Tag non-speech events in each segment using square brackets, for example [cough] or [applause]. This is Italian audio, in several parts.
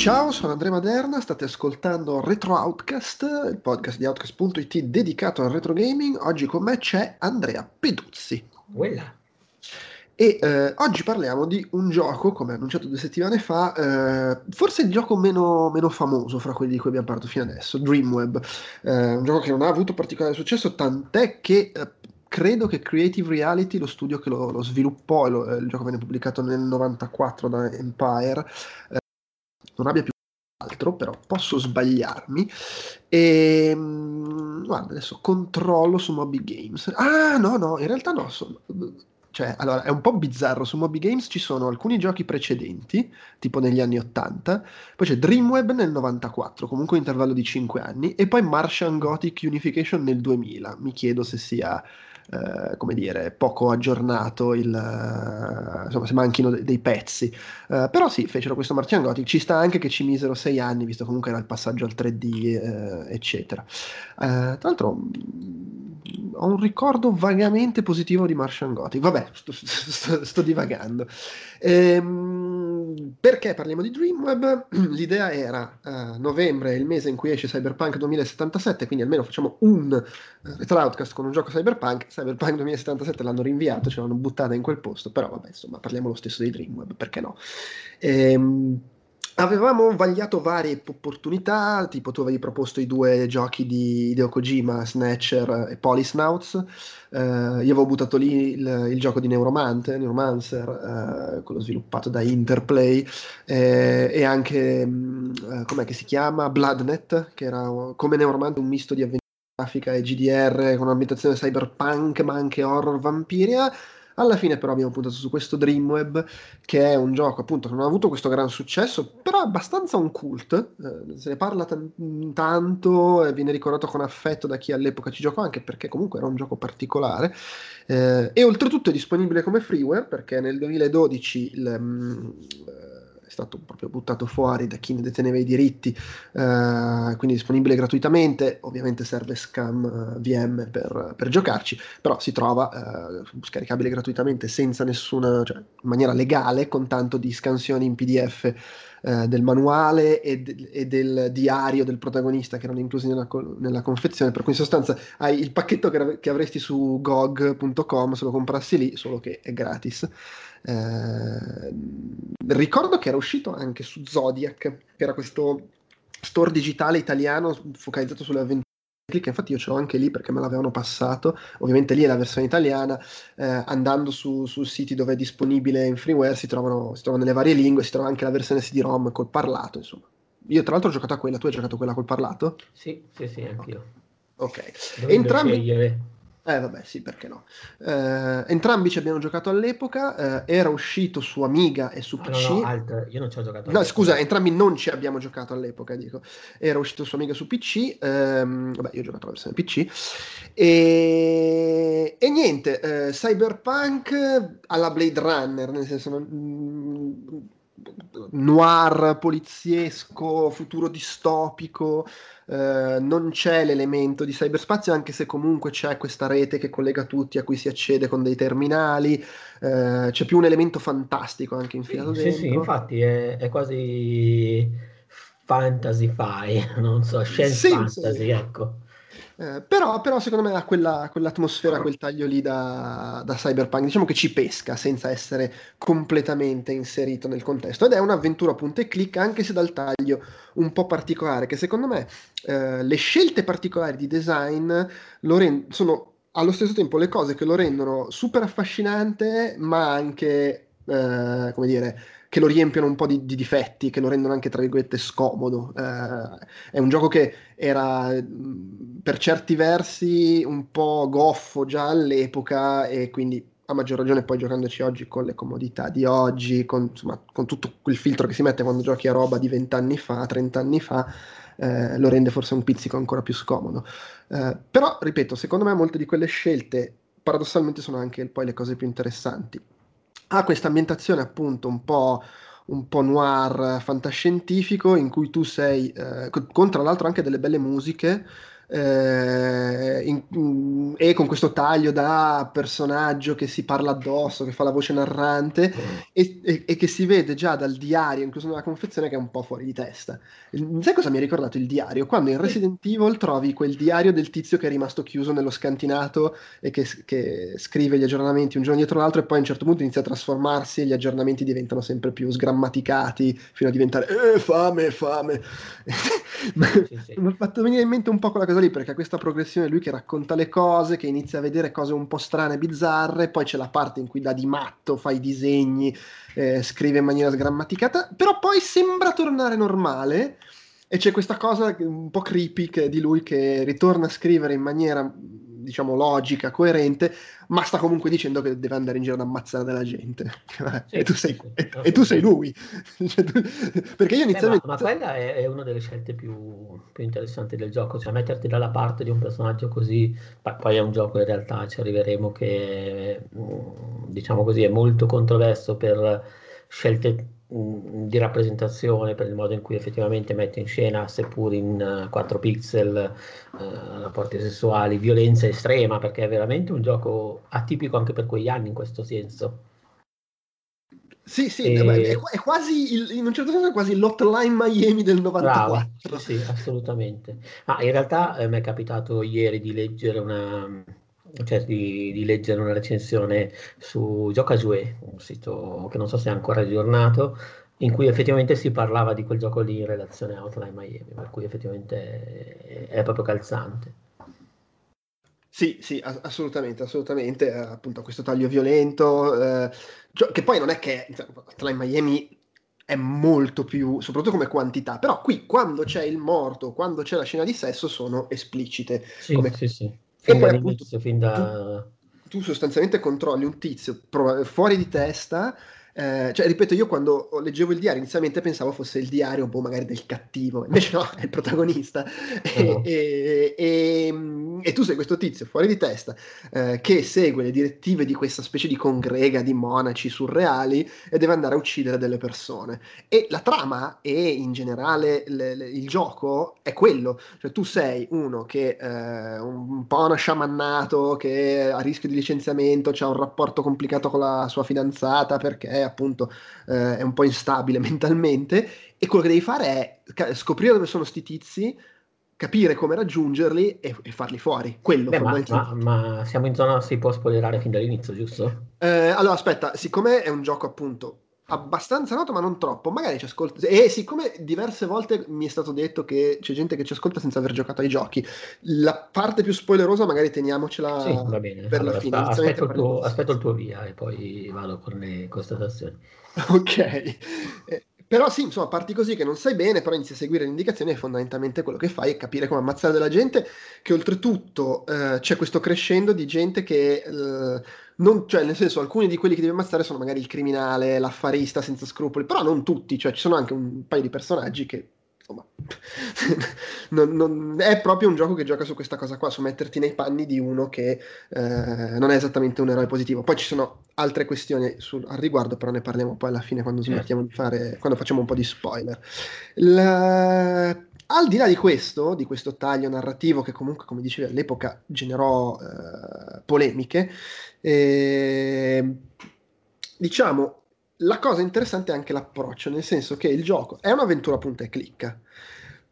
Ciao, sono Andrea Maderna, state ascoltando Retro Outcast, il podcast di Outcast.it dedicato al retro gaming. Oggi con me c'è Andrea Peduzzi. Quella. E eh, oggi parliamo di un gioco, come annunciato due settimane fa, eh, forse il gioco meno, meno, famoso fra quelli di cui abbiamo parlato fino adesso, Dreamweb. Eh, un gioco che non ha avuto particolare successo, tant'è che eh, credo che Creative Reality, lo studio che lo, lo sviluppò, lo, eh, il gioco venne pubblicato nel 94 da Empire, non abbia più altro, però posso sbagliarmi. E ehm, guarda, adesso controllo su Moby Games. Ah, no, no, in realtà no. So, cioè, allora, è un po' bizzarro. Su Moby Games ci sono alcuni giochi precedenti, tipo negli anni 80, poi c'è Dreamweb nel 94, comunque un intervallo di 5 anni, e poi Martian Gothic Unification nel 2000. Mi chiedo se sia eh, come dire, poco aggiornato, il, uh, insomma, se manchino de- dei pezzi. Uh, però sì, fecero questo Martian Gothic, ci sta anche che ci misero sei anni, visto comunque era il passaggio al 3D, eccetera. tra l'altro ho un ricordo vagamente positivo di Martian Gothic. Vabbè, [laughs] sto, sto, sto divagando. Ehm, perché parliamo di Dreamweb? [clears throat] L'idea era uh, novembre, il mese in cui esce Cyberpunk 2077, quindi almeno facciamo un uh, retro con un gioco Cyberpunk. Cyberpunk 2077 l'hanno rinviato, ce l'hanno buttata in quel posto, però vabbè, insomma, parliamo lo stesso di Dreamweb, perché no? Ehm, Avevamo vagliato varie opportunità, tipo tu avevi proposto i due giochi di Hideo Kojima, Snatcher e Polysnauts, eh, io avevo buttato lì il, il gioco di Neuromante, Neuromancer, eh, quello sviluppato da Interplay, eh, e anche, mh, mm, eh, com'è che si chiama, Bloodnet, che era come Neuromante un misto di avventura grafica e GDR con un'ambientazione cyberpunk ma anche horror vampiria alla fine però abbiamo puntato su questo Dreamweb, che è un gioco appunto che non ha avuto questo gran successo, però è abbastanza un cult, eh, se ne parla t- tanto e viene ricordato con affetto da chi all'epoca ci giocò, anche perché comunque era un gioco particolare. Eh, e oltretutto è disponibile come freeware, perché nel 2012 il... Um, è stato proprio buttato fuori da chi ne deteneva i diritti, eh, quindi disponibile gratuitamente, ovviamente serve Scam eh, VM per, per, giocarci, però si trova eh, scaricabile gratuitamente senza nessuna, cioè in maniera legale, con tanto di scansioni in PDF eh, del manuale e, de- e, del diario del protagonista che erano inclusi nella, co- nella, confezione, per cui in sostanza hai il pacchetto che, av- che avresti su gog.com se lo comprassi lì, solo che è gratis. Eh, ricordo che era uscito anche su Zodiac, che era questo store digitale italiano focalizzato sulle avventure che infatti io ce l'ho anche lì perché me l'avevano passato, ovviamente lì è la versione italiana, eh, andando su, su, siti dove è disponibile in freeware si trovano, si trovano nelle varie lingue, si trova anche la versione CD-ROM col parlato, insomma. Io tra l'altro ho giocato a quella, tu hai giocato a quella col parlato? Sì, sì, sì, anch'io. Ok. Dove Entrambi... Scegliere? Eh vabbè, sì, perché no. Eh, entrambi ci abbiamo giocato all'epoca, eh, era uscito su Amiga e su PC. No, no, alt, io non ci ho giocato. No, scusa, entrambi non ci abbiamo giocato all'epoca, dico. Era uscito su Amiga e su PC, ehm, vabbè, io ho giocato la versione PC. E, e niente, eh, Cyberpunk alla Blade Runner, nel senso... Non, noir poliziesco, futuro distopico, eh, non c'è l'elemento di cyberspazio, anche se comunque c'è questa rete che collega tutti a cui si accede con dei terminali, eh, c'è più un elemento fantastico anche infilato sì. Sì, sì, infatti è, è quasi fantasy fi, [laughs] non so, science sì, fantasy, sì. ecco. Eh, però, però, secondo me ha quella, quell'atmosfera, quel taglio lì da, da, cyberpunk, diciamo che ci pesca senza essere completamente inserito nel contesto. Ed è un'avventura punta e clic anche se dal taglio un po' particolare che secondo me eh, le scelte particolari di design rend- sono allo stesso tempo le cose che lo rendono super affascinante ma anche eh, come dire che lo riempiono un po' di, di, difetti, che lo rendono anche, tra virgolette, scomodo. Eh, è un gioco che era per certi versi un po' goffo già all'epoca e quindi a maggior ragione poi giocandoci oggi con le comodità di oggi, con, insomma, con tutto quel filtro che si mette quando giochi a roba di vent'anni fa, trent'anni fa, eh, lo rende forse un pizzico ancora più scomodo. Eh, però, ripeto, secondo me molte di quelle scelte paradossalmente sono anche poi le cose più interessanti ha questa ambientazione appunto un po', un po' noir fantascientifico in cui tu sei, eh, con tra l'altro anche delle belle musiche, eh, in, in, e con questo taglio da personaggio che si parla addosso, che fa la voce narrante mm. e, e, e, che si vede già dal diario, incluso nella confezione, che è un po' fuori di testa. Il, sai cosa mi ha ricordato il diario? Quando in Resident Evil trovi quel diario del tizio che è rimasto chiuso nello scantinato e che, che scrive gli aggiornamenti un giorno dietro l'altro e poi a un certo punto inizia a trasformarsi e gli aggiornamenti diventano sempre più sgrammaticati fino a diventare eh, fame, fame. [laughs] mi ha fatto venire in mente un po' quella cosa lì perché questa progressione lui che racconta le cose, che inizia a vedere cose un po' strane, bizzarre, poi c'è la parte in cui da di matto fa i disegni, eh, scrive in maniera sgrammaticata, però poi sembra tornare normale e c'è questa cosa un po' creepy di lui che ritorna a scrivere in maniera diciamo logica, coerente, ma sta comunque dicendo che deve andare in giro ad ammazzare della gente. [laughs] Sì, e, tu sei, sì, e, e, tu sei, lui. [laughs] Cioè, perché io inizialmente... Ma, ma, quella è, è, una delle scelte più, più, interessanti del gioco, cioè metterti dalla parte di un personaggio così, poi è un gioco in realtà, ci arriveremo che, mm, diciamo così, è molto controverso per scelte di rappresentazione per il modo in cui effettivamente mette in scena, seppur in uh, 4 pixel, uh, rapporti sessuali, violenza estrema, perché è veramente un gioco atipico anche per quegli anni in questo senso. Sì, sì, e... è, quasi, il, in un certo senso è quasi l'hotline Miami del 94. Bravo, sì, sì, assolutamente. Ah, in realtà eh, mi è capitato ieri di leggere una, cioè di, di, leggere una recensione su Gioca Jouet, un sito che non so se è ancora aggiornato, in cui effettivamente si parlava di quel gioco lì in relazione a Outline Miami, per cui effettivamente è, è proprio calzante. Sì, sì, assolutamente, assolutamente, eh, appunto questo taglio violento, eh, che poi non è che Outline Miami è molto più, soprattutto come quantità, però qui quando c'è il morto, quando c'è la scena di sesso sono esplicite. Sì, come... sì, sì Fin e poi appunto fin da... tu, tu, sostanzialmente controlli un tizio fuori di testa eh, cioè, ripeto, io quando leggevo il diario inizialmente pensavo fosse il diario, boh, magari del cattivo, invece no, [laughs] è il protagonista. Uh-huh. E, e, e, tu sei questo tizio fuori di testa eh, che segue le direttive di questa specie di congrega di monaci surreali e deve andare a uccidere delle persone. E la trama e in generale le, le, il gioco è quello, cioè tu sei uno che eh, un po' una sciamannato, che a rischio di licenziamento, ha un rapporto complicato con la sua fidanzata perché appunto eh, è un po' instabile [laughs] mentalmente e quello che devi fare è scoprire dove sono sti tizi capire come raggiungerli e, e farli fuori. Quello Beh, ma, ma, ma, siamo in zona, si può spoilerare fin dall'inizio, giusto? Eh, allora, aspetta, siccome è un gioco appunto abbastanza noto, ma non troppo, magari ci ascolta. E siccome diverse volte mi è stato detto che c'è gente che ci ascolta senza aver giocato ai giochi, la parte più spoilerosa magari teniamocela sì, va bene. per allora, la fine. Aspetto il, tuo, aspetto il, tuo, via e poi vado con le constatazioni. [laughs] Ok. Eh, però sì, insomma, parti così che non sai bene, però inizi a seguire le indicazioni e fondamentalmente quello che fai è capire come ammazzare della gente, che oltretutto eh, c'è questo crescendo di gente che, eh, non, cioè nel senso, alcuni di quelli che devi ammazzare sono magari il criminale, l'affarista senza scrupoli, però non tutti, cioè ci sono anche un paio di personaggi che insomma, [laughs] non, non, è proprio un gioco che gioca su questa cosa qua, su metterti nei panni di uno che eh, non è esattamente un eroe positivo. Poi ci sono altre questioni sul, al riguardo, però ne parliamo poi alla fine quando smettiamo di fare, quando facciamo un po' di spoiler. La, al di là di questo, di questo taglio narrativo che comunque, come dicevi, all'epoca generò eh, polemiche, eh, diciamo la cosa interessante è anche l'approccio, nel senso che il gioco è un'avventura punta e clicca,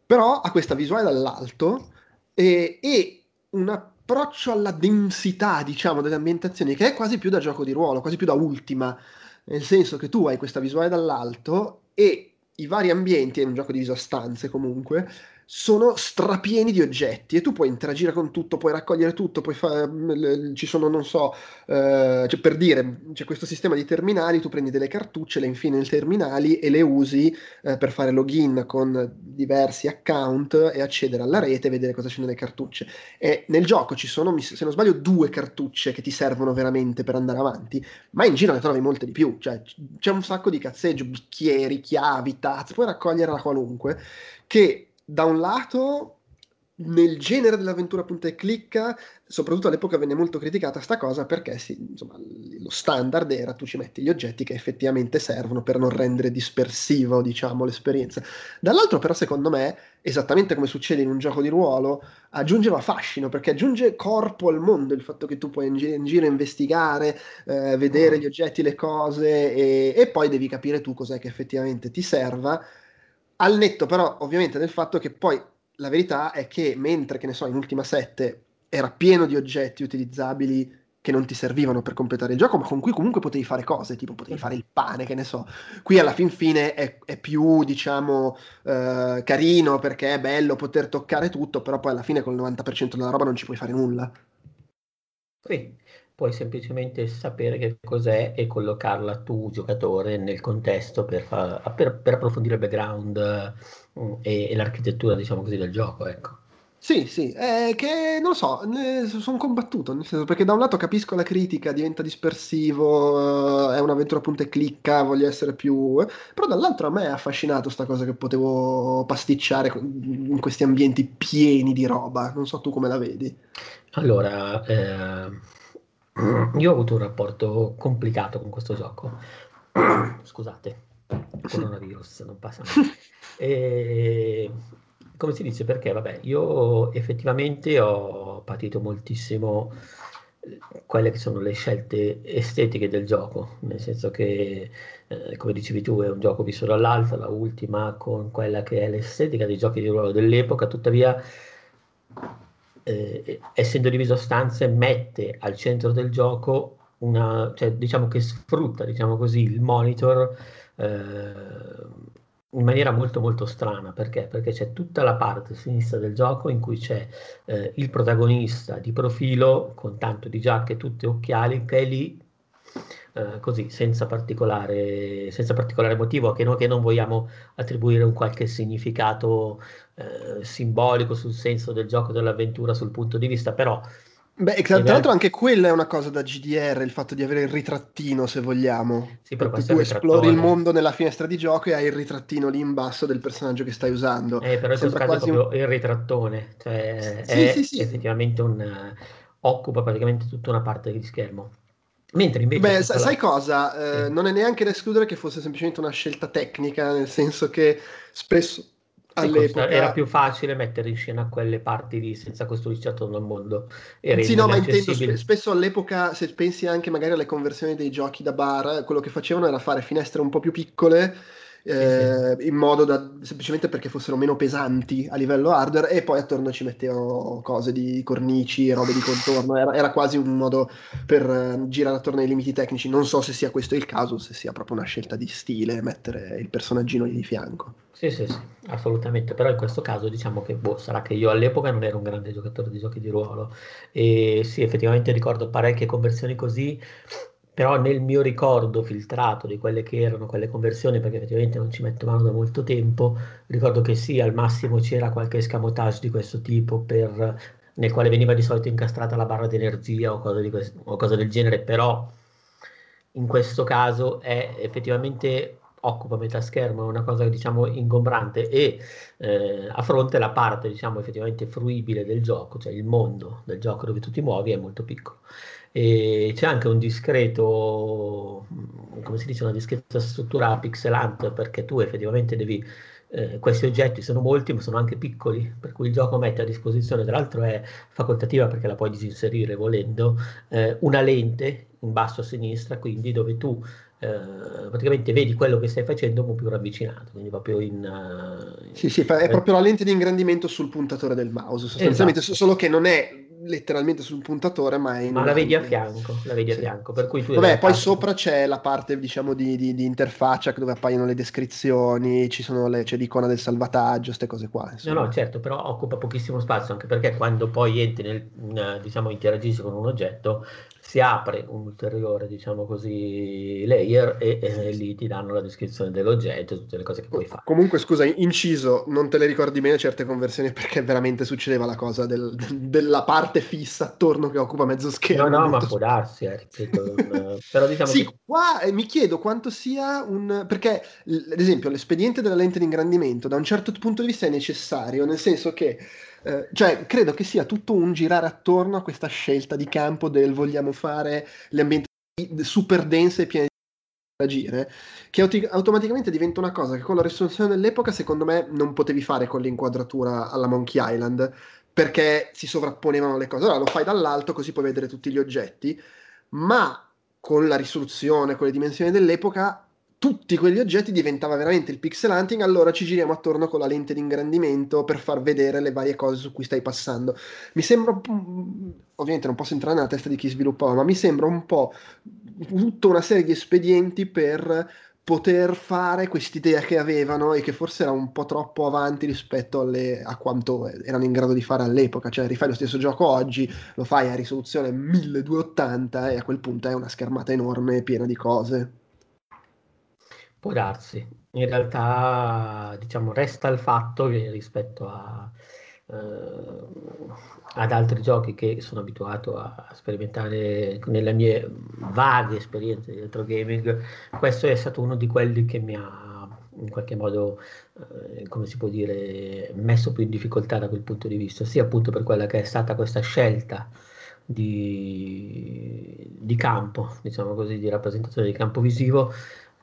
però ha questa visuale dall'alto e, e un approccio alla densità, diciamo, delle ambientazioni che è quasi più da gioco di ruolo, quasi più da ultima, nel senso che tu hai questa visuale dall'alto e i vari ambienti, è un gioco diviso a stanze comunque, sono strapieni di oggetti e tu puoi interagire con tutto, puoi raccogliere tutto, puoi fare, ci sono, non so, eh, cioè per dire, c'è questo sistema di terminali, tu prendi delle cartucce, le infili nei terminali e le usi eh, per fare login con diversi account e accedere alla rete e vedere cosa c'è nelle cartucce. E nel gioco ci sono, se non sbaglio, due cartucce che ti servono veramente per andare avanti, ma in giro ne trovi molte di più, cioè c'è un sacco di cazzeggio, bicchieri, chiavi, tazze, puoi raccogliere qualunque, che da un lato nel genere dell'avventura punta e clicca, soprattutto all'epoca venne molto criticata sta cosa perché sì, insomma, lo standard era tu ci metti gli oggetti che effettivamente servono per non rendere dispersivo, diciamo, l'esperienza. Dall'altro però secondo me, esattamente come succede in un gioco di ruolo, aggiungeva fascino perché aggiunge corpo al mondo il fatto che tu puoi in, gi- in giro investigare, eh, vedere gli oggetti, le cose e, e poi devi capire tu cos'è che effettivamente ti serva. Al netto però ovviamente del fatto che poi la verità è che mentre, che ne so, in Ultima 7 era pieno di oggetti utilizzabili che non ti servivano per completare il gioco, ma con cui comunque potevi fare cose, tipo potevi fare il pane, che ne so. Qui alla fin fine è, è più, diciamo, eh, carino perché è bello poter toccare tutto, però poi alla fine con il 90% della roba non ci puoi fare nulla. Sì, puoi semplicemente sapere che cos'è e collocarla tu, giocatore, nel contesto per, fa- per, per approfondire il background uh, e, e, l'architettura, diciamo così, del gioco, ecco. Sì, sì, è che non lo so, sono combattuto, nel senso perché da un lato capisco la critica, diventa dispersivo, è un'avventura punta e clicca, voglio essere più... però dall'altro a me è affascinato sta cosa che potevo pasticciare in questi ambienti pieni di roba, non so tu come la vedi. Allora, eh, io ho avuto un rapporto complicato con questo gioco, scusate, coronavirus, non passa mai. [laughs] E come si dice? Perché, vabbè, io effettivamente ho patito moltissimo eh, quelle che sono le scelte estetiche del gioco, nel senso che, eh, come dicevi tu, è un gioco visto dall'alto, la ultima con quella che è l'estetica dei giochi di ruolo dell'epoca, tuttavia, eh, essendo diviso a stanze, mette al centro del gioco una, cioè, diciamo che sfrutta, diciamo così, il monitor eh, in maniera molto molto strana perché? Perché c'è tutta la parte sinistra del gioco in cui c'è eh, il protagonista di profilo con tanto di giacche, tutte occhiali, che è lì eh, così senza particolare, senza particolare motivo, che noi che non vogliamo attribuire un qualche significato eh, simbolico sul senso del gioco, dell'avventura, sul punto di vista, però Beh, tra l'altro anche quella è una cosa da GDR, il fatto di avere il ritrattino, se vogliamo. Sì, però tu esplori il mondo nella finestra di gioco e hai il ritrattino lì in basso del personaggio che stai usando. Eh, però in questo caso è proprio il ritrattone, cioè sì, è sì, sì. effettivamente un... occupa praticamente tutta una parte di schermo. Mentre invece... Beh, sai la... cosa? Eh, non è neanche da escludere che fosse semplicemente una scelta tecnica, nel senso che spesso all'epoca era più facile mettere in scena quelle parti lì senza costruirci attorno al mondo sì no ma intendo spesso all'epoca se pensi anche magari alle conversioni dei giochi da bar quello che facevano era fare finestre un po' più piccole eh, in modo da semplicemente perché fossero meno pesanti a livello hardware e poi attorno ci mettevano cose di cornici e robe di contorno. Era, era quasi un modo per uh, girare attorno ai limiti tecnici. Non so se sia questo il caso se sia proprio una scelta di stile mettere il personaggino lì di fianco. Sì sì sì assolutamente. Però in questo caso diciamo che boh, sarà che io all'epoca non ero un grande giocatore di giochi di ruolo. E sì effettivamente ricordo parecchie conversioni così però nel mio ricordo filtrato di quelle che erano quelle conversioni, perché effettivamente non ci metto mano da molto tempo, ricordo che sì, al massimo c'era qualche escamotage di questo tipo per, nel quale veniva di solito incastrata la barra di energia o cose, questo, o cose del genere, però in questo caso è effettivamente occupa metà schermo, è una cosa diciamo ingombrante e eh, a fronte la parte diciamo effettivamente fruibile del gioco, cioè il mondo del gioco dove tu ti muovi è molto piccolo e c'è anche un discreto, come si dice, una discreta struttura pixelante perché tu effettivamente devi, eh, questi oggetti sono molti ma sono anche piccoli, per cui il gioco mette a disposizione, tra l'altro è facoltativa perché la puoi disinserire volendo, eh, una lente in basso a sinistra, quindi dove tu eh, praticamente vedi quello che stai facendo un po' più ravvicinato, quindi proprio in... Uh, sì, sì, è proprio la lente di ingrandimento sul puntatore del mouse, sostanzialmente, esatto. solo che non è letteralmente sul puntatore, ma, ma la vedi a fianco, la vedi sì. a fianco, per cui tu Vabbè, poi sopra c'è la parte, diciamo, di, di, di, interfaccia dove appaiono le descrizioni, ci sono le, c'è l'icona del salvataggio, queste cose qua. Insomma. No, no, certo, però occupa pochissimo spazio, anche perché quando poi entri nel, diciamo, interagisci con un oggetto, si apre un ulteriore, diciamo così, layer e, e, lì ti danno la descrizione dell'oggetto e tutte le cose che puoi fare. Comunque, scusa, inciso, non te le ricordi bene certe conversioni perché veramente succedeva la cosa del, della parte fissa attorno che occupa mezzo schermo. No, no, ma può darsi, eh, ripeto. [laughs] però diciamo sì, che... qua eh, mi chiedo quanto sia un... perché, ad esempio, l'espediente della lente di ingrandimento da un certo punto di vista è necessario, nel senso che eh, cioè, credo che sia tutto un girare attorno a questa scelta di campo del vogliamo fare le ambientazioni super dense e piene di agire, che auti- automaticamente diventa una cosa che con la risoluzione dell'epoca secondo me non potevi fare con l'inquadratura alla Monkey Island, perché si sovrapponevano le cose. Allora lo fai dall'alto così puoi vedere tutti gli oggetti, ma con la risoluzione, con le dimensioni dell'epoca, tutti quegli oggetti diventava veramente il pixel hunting, allora ci giriamo attorno con la lente di ingrandimento per far vedere le varie cose su cui stai passando. Mi sembra, ovviamente non posso entrare nella testa di chi sviluppava, ma mi sembra un po' tutta una serie di espedienti per poter fare quest'idea che avevano e che forse era un po' troppo avanti rispetto alle, a quanto erano in grado di fare all'epoca. Cioè, rifai lo stesso gioco oggi, lo fai a risoluzione 1280 e a quel punto è una schermata enorme piena di cose. Può darsi. In realtà, diciamo, resta il fatto che rispetto a, eh, ad altri giochi che sono abituato a sperimentare nelle mie vaghe esperienze di retro gaming, questo è stato uno di quelli che mi ha in qualche modo, eh, come si può dire, messo più in difficoltà da quel punto di vista, sia appunto per quella che è stata questa scelta di, di campo, diciamo così, di rappresentazione di campo visivo,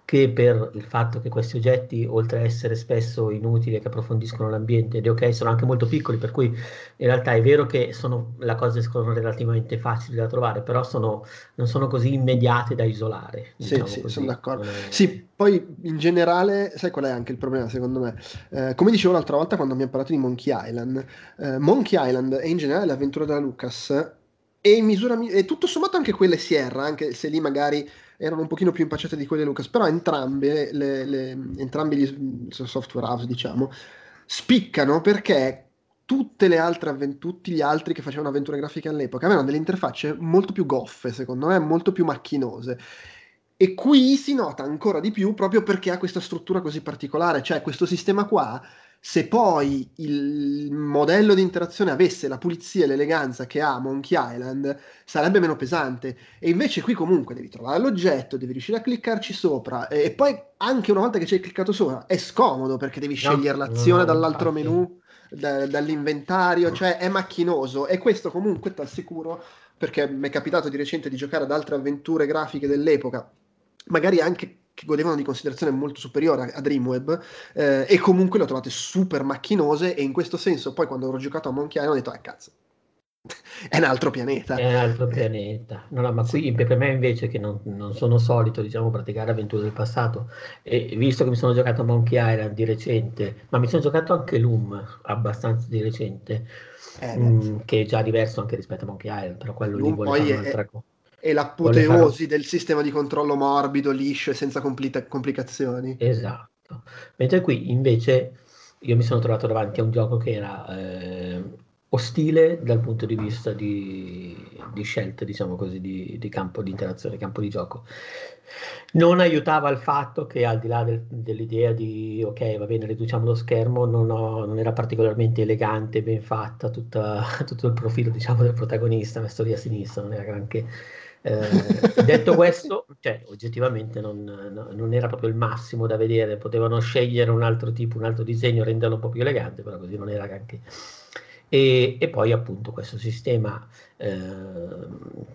che per il fatto che questi oggetti, oltre a essere spesso inutili e che approfondiscono l'ambiente, ed ok, sono anche molto piccoli, per cui in realtà è vero che sono, la cosa sono relativamente facili da trovare, però sono, non sono così immediate da isolare. Diciamo sì, sì, sono d'accordo. È... Sì, poi in generale, sai qual è anche il problema secondo me? Eh, come dicevo l'altra volta quando abbiamo parlato di Monkey Island, eh, Monkey Island e in generale l'avventura della Lucas e in misura e tutto sommato anche quelle Sierra, anche se lì magari erano un pochino più impacciate di quelle Lucas, però entrambe, le, le, entrambi gli software house, diciamo, spiccano perché tutte le altre avventure, tutti gli altri che facevano avventure grafiche all'epoca avevano delle interfacce molto più goffe, secondo me, molto più macchinose. E qui si nota ancora di più proprio perché ha questa struttura così particolare, cioè questo sistema qua se poi il modello di interazione avesse la pulizia e l'eleganza che ha Monkey Island, sarebbe meno pesante. E invece qui comunque devi trovare l'oggetto, devi riuscire a cliccarci sopra e, poi anche una volta che ci hai cliccato sopra è scomodo perché devi scegliere no, l'azione no, dall'altro infatti. menu, da, dall'inventario, cioè è macchinoso e questo comunque ti assicuro perché mi è capitato di recente di giocare ad altre avventure grafiche dell'epoca, magari anche che godevano di considerazione molto superiore a Dreamweb eh, e comunque le ho trovate super macchinose e in questo senso poi quando ho giocato a Monkey Island ho detto ah cazzo [laughs] è un altro pianeta. È un altro pianeta. No, no, ma qui per me invece che non, non, sono solito diciamo praticare avventure del passato e visto che mi sono giocato a Monkey Island di recente ma mi sono giocato anche Loom abbastanza di recente eh, mh, che è già diverso anche rispetto a Monkey Island però quello Loom lì vuole fare un'altra cosa e l'apoteosi del sistema di controllo morbido, liscio e senza compli- complicazioni. Esatto. Mentre qui invece io mi sono trovato davanti a un gioco che era eh, ostile dal punto di vista di, di scelte, diciamo così, di, di, campo di interazione, campo di gioco. Non aiutava il fatto che al di là del, dell'idea di ok, va bene, riduciamo lo schermo, non, ho, non era particolarmente elegante, ben fatta tutta, [laughs] tutto il profilo diciamo, del protagonista, messo lì a sinistra, non era granché eh, detto questo, cioè, oggettivamente non, no, non, era proprio il massimo da vedere, potevano scegliere un altro tipo, un altro disegno, renderlo un po' più elegante, però così non era anche... E, e poi appunto questo sistema, eh,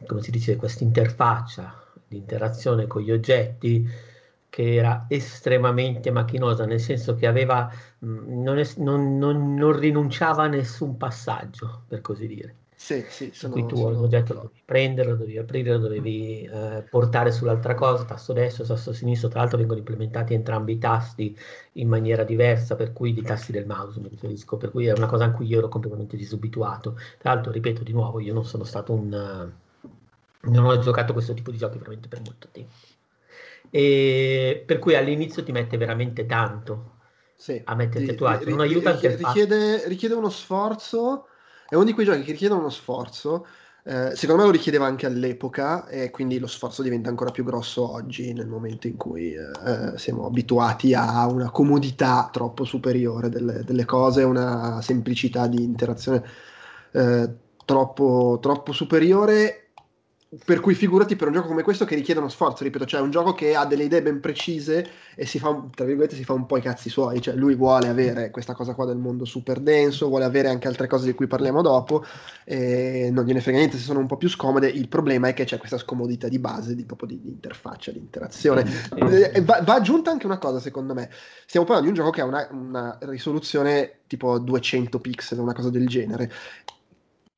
come si dice, questa interfaccia di interazione con gli oggetti che era estremamente macchinosa, nel senso che aveva, mh, non, es- non, non rinunciava a nessun passaggio, per così dire. Sì, sì, sono, cui tu sono... l'oggetto lo dovevi prendere, lo dovevi aprire, lo dovevi eh, portare sull'altra cosa, tasto destro, tasto sinistro, tra l'altro vengono implementati entrambi i tasti in maniera diversa, per cui i tasti del mouse mi riferisco, per cui è una cosa in cui io ero completamente disabituato. Tra l'altro, ripeto di nuovo, io non sono stato un... non ho giocato questo tipo di giochi veramente per molto tempo. E per cui all'inizio ti mette veramente tanto sì, a metterti a tuo agio, non aiuta anche richiede, richiede uno sforzo è uno di quei giochi che richiedono uno sforzo. Eh, secondo me lo richiedeva anche all'epoca e quindi lo sforzo diventa ancora più grosso oggi nel momento in cui eh, siamo abituati a una comodità troppo superiore delle, delle cose, una semplicità di interazione eh, troppo, troppo superiore per cui figurati per un gioco come questo che richiede uno sforzo, ripeto, cioè un gioco che ha delle idee ben precise e si fa, tra virgolette, si fa un po' i cazzi suoi, cioè lui vuole avere questa cosa qua del mondo super denso, vuole avere anche altre cose di cui parliamo dopo, e non gliene frega niente se sono un po' più scomode, il problema è che c'è questa scomodità di base, di, proprio di, di interfaccia, di interazione. Eh, va, va, aggiunta anche una cosa secondo me, stiamo parlando di un gioco che ha una, una risoluzione tipo 200 pixel, una cosa del genere,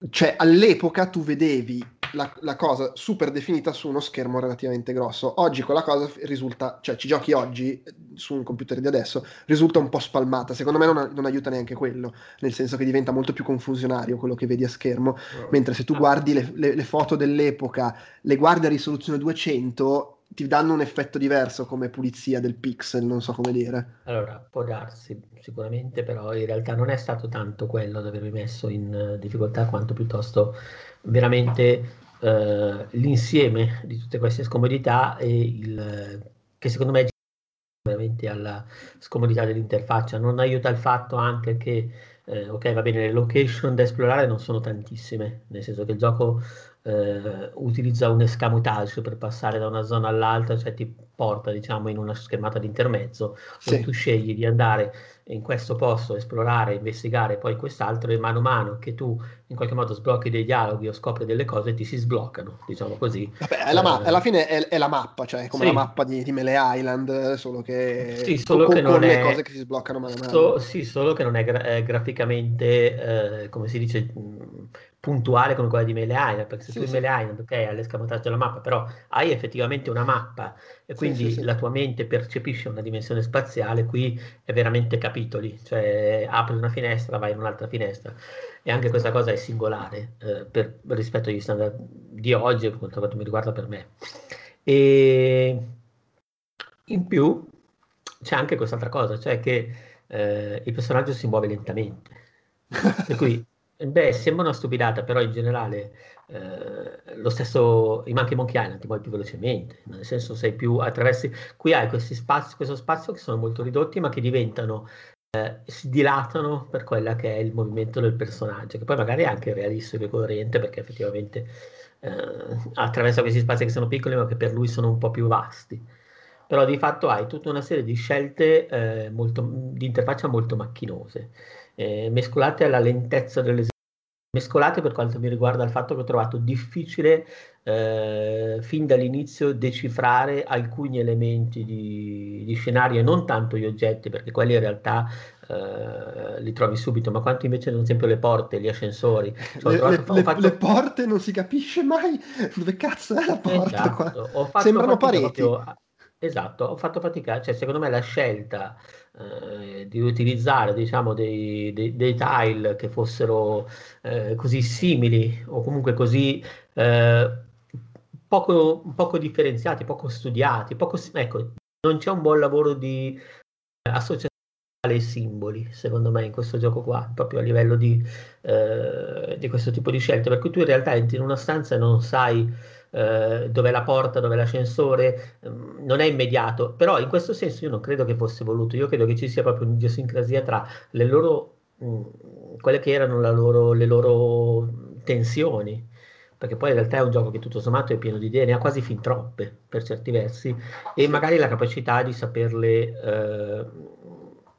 cioè all'epoca tu vedevi la, la, cosa super definita su uno schermo relativamente grosso. Oggi quella cosa risulta, cioè ci giochi oggi su un computer di adesso, risulta un po' spalmata. Secondo me non, non aiuta neanche quello, nel senso che diventa molto più confusionario quello che vedi a schermo. Oh. Mentre se tu guardi le, le, le foto dell'epoca, le guardi a risoluzione 200 ti danno un effetto diverso come pulizia del pixel, non so come dire. Allora, può darsi sicuramente, però in realtà non è stato tanto quello ad avermi messo in uh, difficoltà quanto piuttosto veramente uh, l'insieme di tutte queste scomodità e il che secondo me è veramente alla scomodità dell'interfaccia. Non aiuta il fatto anche che eh, ok, va bene, le location da esplorare non sono tantissime, nel senso che il gioco eh, utilizza un escamotage per passare da una zona all'altra, cioè ti porta diciamo in una schermata di intermezzo, sì. tu scegli di andare in questo posto, esplorare, investigare, poi quest'altro e mano a mano che tu in qualche modo sblocchi dei dialoghi o scopri delle cose ti si sbloccano, diciamo così. Vabbè, è ma- eh, alla fine è, è, la mappa, cioè è come sì. la mappa di, di Melee Island, solo che, sì, solo con, che non è... le cose che si sbloccano mano a mano. So, sì, solo che non è, gra- è graficamente, eh, come si dice, puntuale come quella di Melee Island, perché se sì, tu in sì. Melee Island, ok, hai l'escamotaggio della mappa, però hai effettivamente una mappa e quindi sì, la tua mente percepisce una dimensione spaziale, qui è veramente capitoli, cioè apri una finestra, vai in un'altra finestra e anche questa cosa è singolare eh, per, rispetto agli standard di oggi, per quanto mi riguarda per me. E in più c'è anche quest'altra cosa, cioè che eh, il personaggio si muove lentamente. per cui Beh, sembra una stupidata, però in generale eh, lo stesso, in anche Monkey Island ti muovi più velocemente, nel senso sei più attraversi, qui hai questi spazi, questo spazio che sono molto ridotti ma che diventano, eh, si dilatano per quella che è il movimento del personaggio, che poi magari è anche realistico e coerente perché effettivamente eh, attraversa questi spazi che sono piccoli ma che per lui sono un po' più vasti. Però di fatto hai tutta una serie di scelte eh, molto, di interfaccia molto macchinose eh, mescolate alla lentezza dell'esecuzione, mescolate per quanto mi riguarda il fatto che ho trovato difficile eh, fin dall'inizio decifrare alcuni elementi di, di, scenario e non tanto gli oggetti, perché quelli in realtà eh, li trovi subito, ma quanto invece ad esempio le porte, gli ascensori. Cioè, le, trovato, le, fatto... le, porte non si capisce mai dove cazzo è la porta. Esatto. Sembrano pareti. Proprio, esatto, ho fatto fatica, cioè secondo me la scelta eh, di utilizzare diciamo, dei, dei, dei, tile che fossero eh, così simili o comunque così eh, poco, poco, differenziati, poco studiati, poco, ecco, non c'è un buon lavoro di associazione ai simboli, secondo me, in questo gioco qua, proprio a livello di, eh, di questo tipo di scelte, per cui tu in realtà entri in una stanza e non sai eh, dov'è la porta, dov'è l'ascensore, ehm, non è immediato, però in questo senso io non credo che fosse voluto, io credo che ci sia proprio un'idiosincrasia tra le loro, mh, quelle che erano loro, le loro tensioni, perché poi in realtà è un gioco che tutto sommato è pieno di idee, ne ha quasi fin troppe per certi versi, e magari la capacità di saperle eh,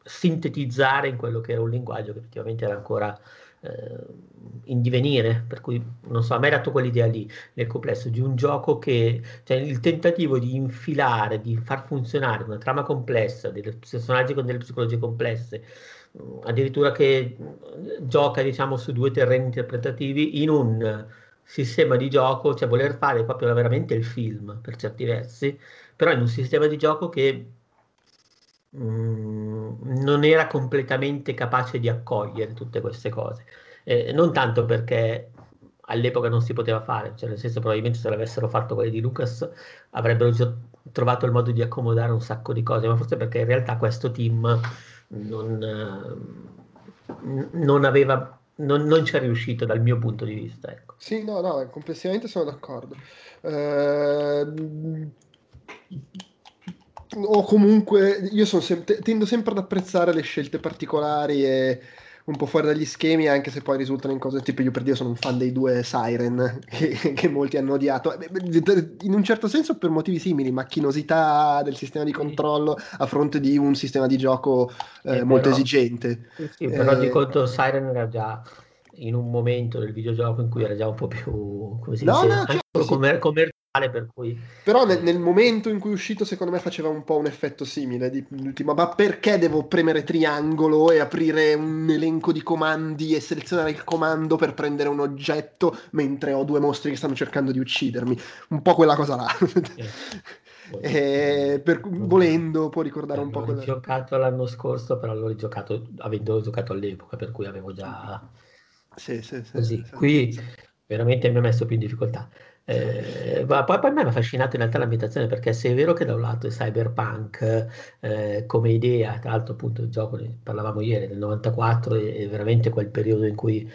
sintetizzare in quello che era un linguaggio che effettivamente era ancora in divenire, per cui non so, a me ha dato quell'idea lì nel complesso di un gioco che, cioè il tentativo di infilare, di far funzionare una trama complessa, dei personaggi con delle psicologie complesse, mm, addirittura che mm, gioca diciamo su due terreni interpretativi in un sistema di gioco, cioè voler fare proprio veramente il film per certi versi, però in un sistema di gioco che Mm, non era completamente capace di accogliere tutte queste cose. Eh, non tanto perché all'epoca non si poteva fare, cioè nel senso probabilmente se l'avessero fatto quelli di Lucas avrebbero trovato il modo di accomodare un sacco di cose, ma forse perché in realtà questo team non, eh, non aveva non, non ci è riuscito dal mio punto di vista. Ecco. Sì, no, no, complessivamente sono d'accordo. Eh, o comunque io sem- tendo sempre ad apprezzare le scelte particolari e un po' fuori dagli schemi, anche se poi risultano in cose tipo io per dire sono un fan dei due Siren [laughs] che, che molti hanno odiato. Eh, in un certo senso per motivi simili, macchinosità del sistema di controllo a fronte di un sistema di gioco eh, eh, molto però, esigente. Sì, però eh, di conto Siren era già in un momento del videogioco in cui era già un po' più come si no, no, certo, sì. commer- commerciale per cui però nel, nel, momento in cui è uscito secondo me faceva un po' un effetto simile di, ma perché devo premere triangolo e aprire un elenco di comandi e selezionare il comando per prendere un oggetto mentre ho due mostri che stanno cercando di uccidermi? Un po' quella cosa là. Eh, [laughs] per, volendo può ricordare eh, un po' quella... Ho giocato l'anno scorso però l'ho rigiocato avendo giocato all'epoca per cui avevo già sì, sì, sì, Così, qui veramente mi ha messo più in difficoltà. Eh, ma poi, poi mi ha affascinato in realtà l'ambientazione perché se è vero che da un lato è cyberpunk eh, come idea, tra l'altro appunto il gioco, ne parlavamo ieri, del 94 è, veramente quel periodo in cui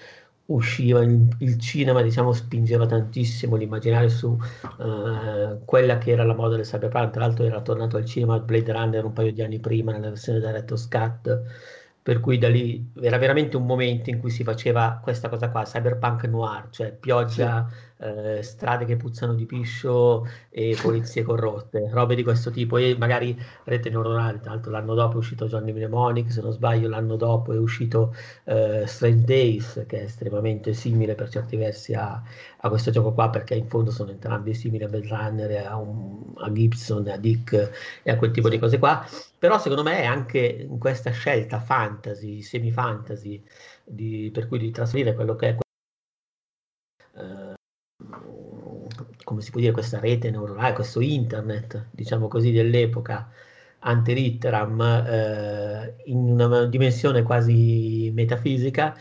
usciva il, cinema, diciamo, spingeva tantissimo l'immaginario su uh, quella che era la moda del cyberpunk. Tra l'altro era tornato al cinema Blade Runner un paio di anni prima nella versione Director's Cut per cui da lì era veramente un momento in cui si faceva questa cosa qua, cyberpunk noir, cioè pioggia, sì eh, strade che puzzano di piscio e polizie corrotte, robe di questo tipo, e magari rete neuronale, tra l'altro l'anno dopo è uscito Johnny Mnemonic, se non sbaglio l'anno dopo è uscito eh, Strange Days, che è estremamente simile per certi versi a, a, questo gioco qua, perché in fondo sono entrambi simili a Blade Runner, a, un, a Gibson, a Dick e a quel tipo di cose qua, però secondo me è anche in questa scelta fantasy, semi-fantasy, di, per cui di trasferire quello che è come si può dire, questa rete neuronale, questo internet, diciamo così, dell'epoca ante litteram eh, in una dimensione quasi metafisica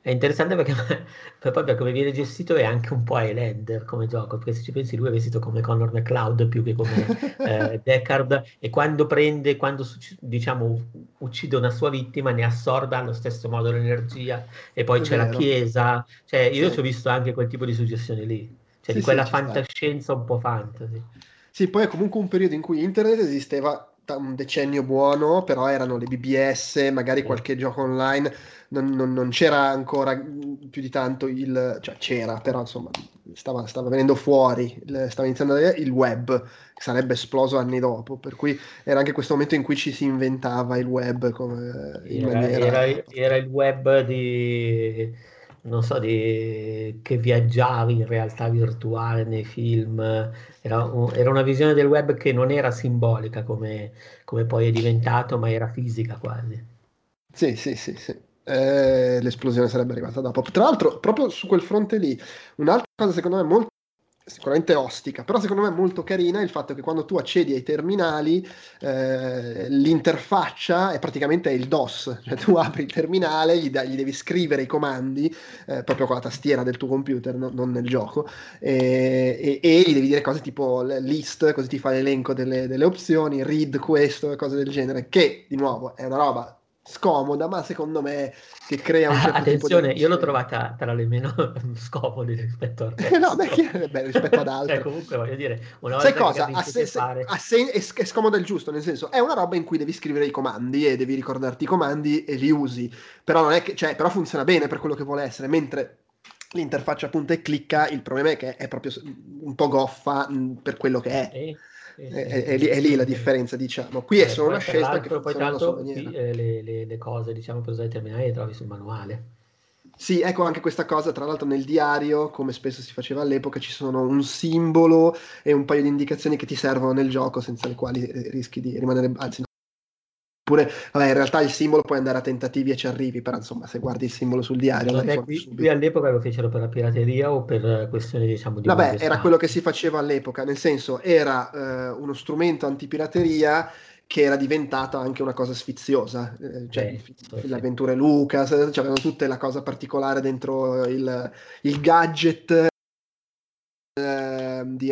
è interessante perché [laughs] per come viene gestito è anche un po' Highlander come gioco perché se ci pensi lui è vestito come Connor McLeod più che come [laughs] eh, Deckard e quando prende quando diciamo uccide una sua vittima ne assorba allo stesso modo l'energia e poi è c'è vero. la chiesa cioè io sì. ci ho visto anche quel tipo di suggestioni lì cioè sì, di quella sì, fantascienza un po' fantasy. Sì, poi è comunque un periodo in cui internet esisteva da un decennio buono, però erano le BBS, magari qualche gioco online, non, non, non, c'era ancora più di tanto il... cioè c'era, però insomma stava, stava venendo fuori, stava iniziando il web, che sarebbe esploso anni dopo, per cui era anche questo momento in cui ci si inventava il web come in era, maniera... Era, era il web di non so, di, che viaggiavi in realtà virtuale nei film, era, era, una visione del web che non era simbolica come, come, poi è diventato, ma era fisica quasi. Sì, sì, sì, sì. Eh, l'esplosione sarebbe arrivata dopo. Tra l'altro, proprio su quel fronte lì, un'altra cosa secondo me molto sicuramente ostica, però secondo me è molto carina il fatto che quando tu accedi ai terminali eh, l'interfaccia è praticamente il DOS, cioè tu apri il terminale, gli, da, gli devi scrivere i comandi eh, proprio con la tastiera del tuo computer, no, non nel gioco, e, e, e, gli devi dire cose tipo list, così ti fa l'elenco delle, delle opzioni, read questo cose del genere, che di nuovo è una roba scomoda, ma secondo me che crea un certo Attenzione, io l'ho trovata tra le meno [laughs] scomode rispetto a [laughs] no, beh, beh, rispetto ad altre. [laughs] cioè, comunque voglio dire, una Sai cosa? A se, fare... a se, è, è scomoda il giusto, nel senso, è una roba in cui devi scrivere i comandi e devi ricordarti i comandi e li usi, però non è che, cioè, però funziona bene per quello che vuole essere, mentre l'interfaccia appunto e clicca, il problema è che è proprio un po' goffa mh, per quello che è. È, è, lì, è, lì, la differenza, diciamo. Qui è eh, solo una scelta che poi tanto qui, eh, le, le, le, cose, diciamo, per usare i terminali le trovi sul manuale. Sì, ecco anche questa cosa, tra l'altro nel diario, come spesso si faceva all'epoca, ci sono un simbolo e un paio di indicazioni che ti servono nel gioco, senza le quali eh, rischi di rimanere, anzi Oppure, vabbè, in realtà il simbolo puoi andare a tentativi e ci arrivi, però insomma, se guardi il simbolo sul diario... Vabbè, qui, qui, all'epoca lo fecero per la pirateria o per questioni, diciamo, di... Vabbè, era quello che si faceva all'epoca, nel senso, era eh, uno strumento antipirateria che era diventato anche una cosa sfiziosa, eh, cioè eh, le avventure Lucas, cioè, avevano tutte la cosa particolare dentro il, il gadget eh, di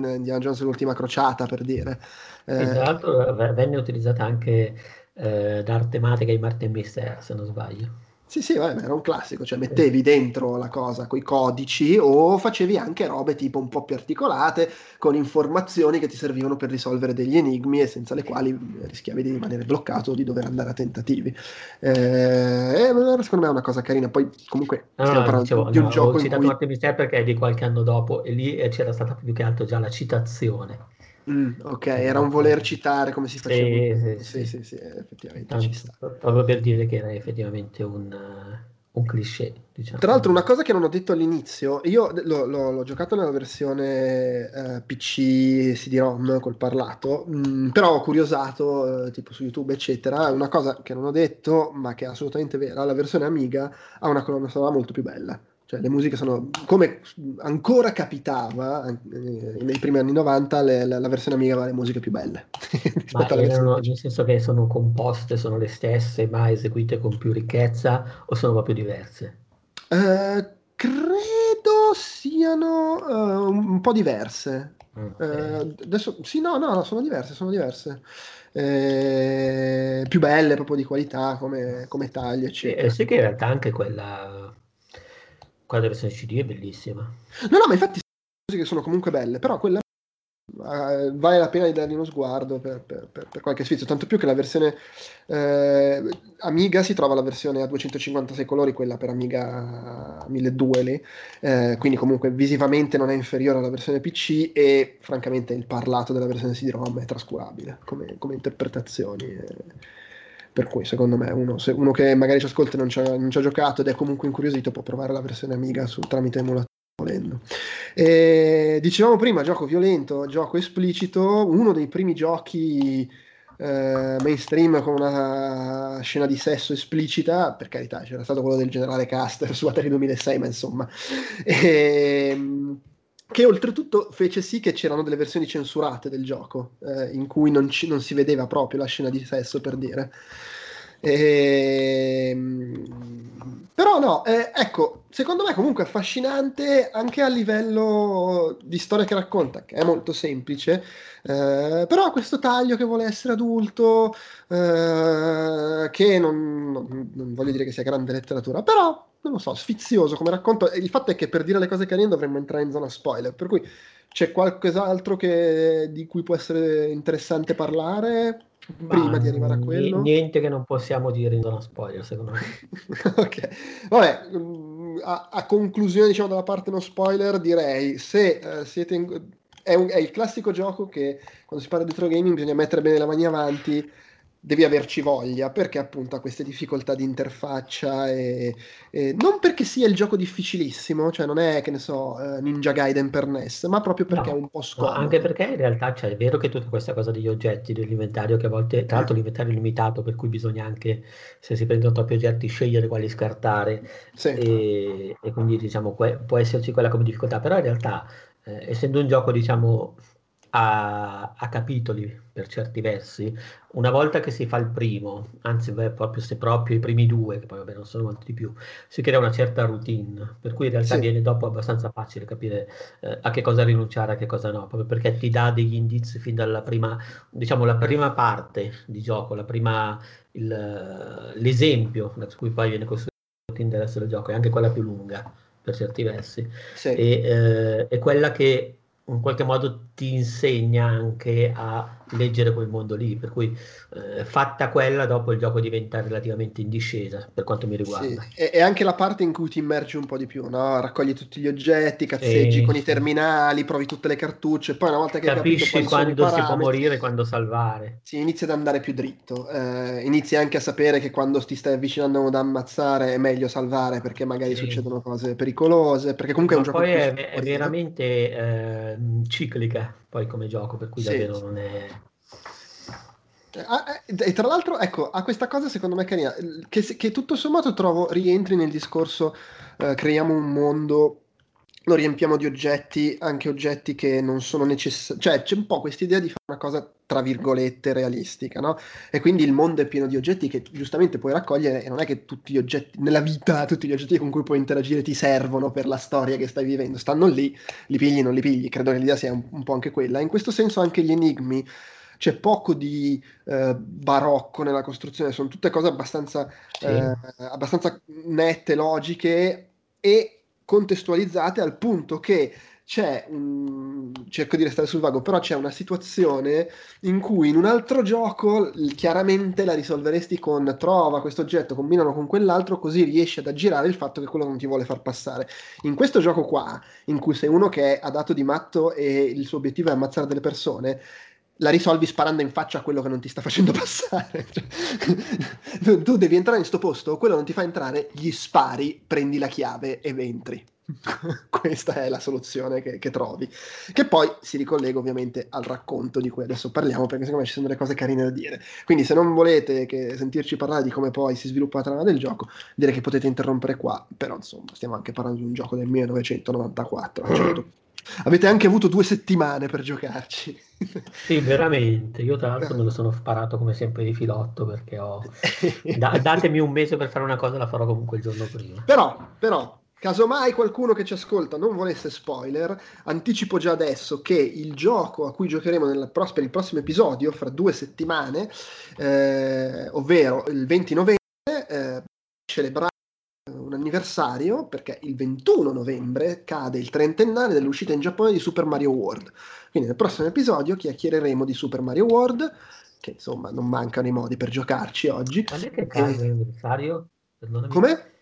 Indiana Jones l'ultima crociata per dire. Eh, tra l'altro venne utilizzata anche eh, da tematica di Martin Mister, se non sbaglio. Sì, sì, vabbè, era un classico, cioè mettevi dentro la cosa con i codici o facevi anche robe tipo un po' più articolate, con informazioni che ti servivano per risolvere degli enigmi e senza le quali rischiavi di rimanere bloccato o di dover andare a tentativi. Eh, secondo me è una cosa carina. Poi comunque no, stiamo parlando dicevo, di un no, gioco ho citato cui... Martin Mister perché è di qualche anno dopo e lì c'era stata più che altro già la citazione. Mm, ok, era un voler citare come si faceva. Sì, sì, sì, sì, sì effettivamente Tanto, ci sta. Proprio per dire che era effettivamente un, un cliché. Diciamo. Tra l'altro, una cosa che non ho detto all'inizio, io l'ho, l'ho, l'ho giocato nella versione eh, PC CD-ROM col parlato, mh, mm, però ho curiosato eh, tipo su YouTube, eccetera. Una cosa che non ho detto, ma che è assolutamente vera: la versione Amiga ha una colonna sonora molto più bella. Cioè, le musiche sono come ancora capitava eh, nei primi anni 90, le, la, la, versione Amiga aveva le musiche più belle. [laughs] ma erano, nel senso che sono composte, sono le stesse, ma eseguite con più ricchezza o sono proprio diverse? Uh, credo siano uh, un po' diverse. Okay. Uh, adesso, sì, no, no, sono diverse, sono diverse. Eh, più belle, proprio di qualità, come, come tagli, eccetera. E, sì che in realtà anche quella quella versione CD è bellissima. No, no, ma infatti che sono comunque belle, però quella uh, vale la pena di dargli uno sguardo per, per, per, per, qualche sfizio, tanto più che la versione eh, Amiga si trova la versione a 256 colori, quella per Amiga 1200 lì, eh, quindi comunque visivamente non è inferiore alla versione PC e francamente il parlato della versione CD-ROM è trascurabile come, come interpretazioni. Eh per cui secondo me uno, se uno che magari ci ascolta e non ci, ha, giocato ed è comunque incuriosito può provare la versione Amiga su, tramite emulatore volendo. E, dicevamo prima, gioco violento, gioco esplicito, uno dei primi giochi eh, mainstream con una scena di sesso esplicita, per carità c'era stato quello del generale Caster su Atari 2006, ma insomma... E, che oltretutto fece sì che c'erano delle versioni censurate del gioco, eh, in cui non, ci, non, si vedeva proprio la scena di sesso, per dire. E... Però no, eh, ecco, secondo me comunque affascinante anche a livello di storia che racconta, che è molto semplice, eh, però ha questo taglio che vuole essere adulto, eh, che non, non, non voglio dire che sia grande letteratura, però non lo so, sfizioso come racconto. Il fatto è che per dire le cose carine dovremmo entrare in zona spoiler, per cui c'è qualcos'altro che, di cui può essere interessante parlare prima Ma di arrivare a quello? Niente che non possiamo dire in zona spoiler, secondo me. [laughs] ok, vabbè, mm, a, a, conclusione diciamo della parte non spoiler direi, se uh, siete in... è, un, è il classico gioco che quando si parla di retro gaming bisogna mettere bene le mani avanti devi averci voglia perché appunto ha queste difficoltà di interfaccia e, e, non perché sia il gioco difficilissimo, cioè non è che ne so uh, Ninja Gaiden per NES, ma proprio perché no, è un po' scomodo. No, anche perché in realtà cioè, è vero che tutta questa cosa degli oggetti dell'inventario che a volte, tra l'altro l'inventario è limitato per cui bisogna anche se si prendono troppi oggetti scegliere quali scartare sì. e, e, quindi diciamo può esserci quella come difficoltà, però in realtà eh, essendo un gioco diciamo a, a, capitoli per certi versi, una volta che si fa il primo, anzi beh, proprio se proprio i primi due, che poi vabbè non sono molti di più, si crea una certa routine, per cui in realtà sì. viene dopo abbastanza facile capire eh, a che cosa rinunciare, a che cosa no, proprio perché ti dà degli indizi fin dalla prima, diciamo la prima parte di gioco, la prima, il, l'esempio da cui poi viene costruito il resto del gioco, è anche quella più lunga per certi versi, sì. e, eh, è quella che in qualche modo ti insegna anche a leggere quel mondo lì, per cui eh, fatta quella dopo il gioco diventa relativamente in discesa per quanto mi riguarda. Sì. E, e, anche la parte in cui ti immergi un po' di più, no? raccogli tutti gli oggetti, cazzeggi e... con i terminali, provi tutte le cartucce, poi una volta che capisci quando si può morire quando salvare. Sì, inizia ad andare più dritto, eh, inizi anche a sapere che quando ti stai avvicinando ad ammazzare è meglio salvare perché magari sì. succedono cose pericolose, perché comunque Ma è un gioco... Poi è, è veramente eh, ciclica poi come gioco, per cui sì. davvero non è... Eh, ah, eh, e tra l'altro, ecco, ha questa cosa secondo me carina, che, che tutto sommato trovo rientri nel discorso eh, creiamo un mondo, lo riempiamo di oggetti, anche oggetti che non sono necessari, cioè c'è un po' questa idea di fare una cosa tra virgolette realistica, no? E quindi il mondo è pieno di oggetti che giustamente puoi raccogliere e non è che tutti gli oggetti, nella vita, tutti gli oggetti con cui puoi interagire ti servono per la storia che stai vivendo, stanno lì, li pigli, non li pigli, credo che l'idea sia un, un po' anche quella. In questo senso anche gli enigmi c'è poco di eh, barocco nella costruzione, sono tutte cose abbastanza, sì. eh, abbastanza nette, logiche e contestualizzate al punto che c'è, un, cerco di restare sul vago, però c'è una situazione in cui in un altro gioco chiaramente la risolveresti con trova questo oggetto, combinano con quell'altro, così riesci ad aggirare il fatto che quello non ti vuole far passare. In questo gioco qua, in cui sei uno che ha dato di matto e il suo obiettivo è ammazzare delle persone, la risolvi sparando in faccia a quello che non ti sta facendo [laughs] passare. Cioè, tu devi entrare in sto posto, quello non ti fa entrare, gli spari, prendi la chiave e entri. [laughs] Questa è la soluzione che, che, trovi. Che poi si ricollega ovviamente al racconto di cui adesso parliamo, perché secondo me ci sono delle cose carine da dire. Quindi, se non volete sentirci parlare di come poi si sviluppa la trama del gioco, direi che potete interrompere qua. Però, insomma, stiamo anche parlando di un gioco del 1994. Certo. Avete anche avuto due settimane per giocarci. Sì, veramente. Io tra l'altro me lo sono sparato come sempre di filotto perché ho... [laughs] Da- datemi un mese per fare una cosa, la farò comunque il giorno prima. Però, però, Casomai qualcuno che ci ascolta non volesse spoiler, anticipo già adesso che il gioco a cui giocheremo nel, per il prossimo episodio, fra due settimane, eh, ovvero il 20 novembre, eh, celebrare un anniversario perché il 21 novembre cade il trentennale dell'uscita in Giappone di Super Mario World. Quindi nel prossimo episodio chiacchiereremo di Super Mario World, che insomma non mancano i modi per giocarci oggi. Quando è che cade e... l'anniversario? Come?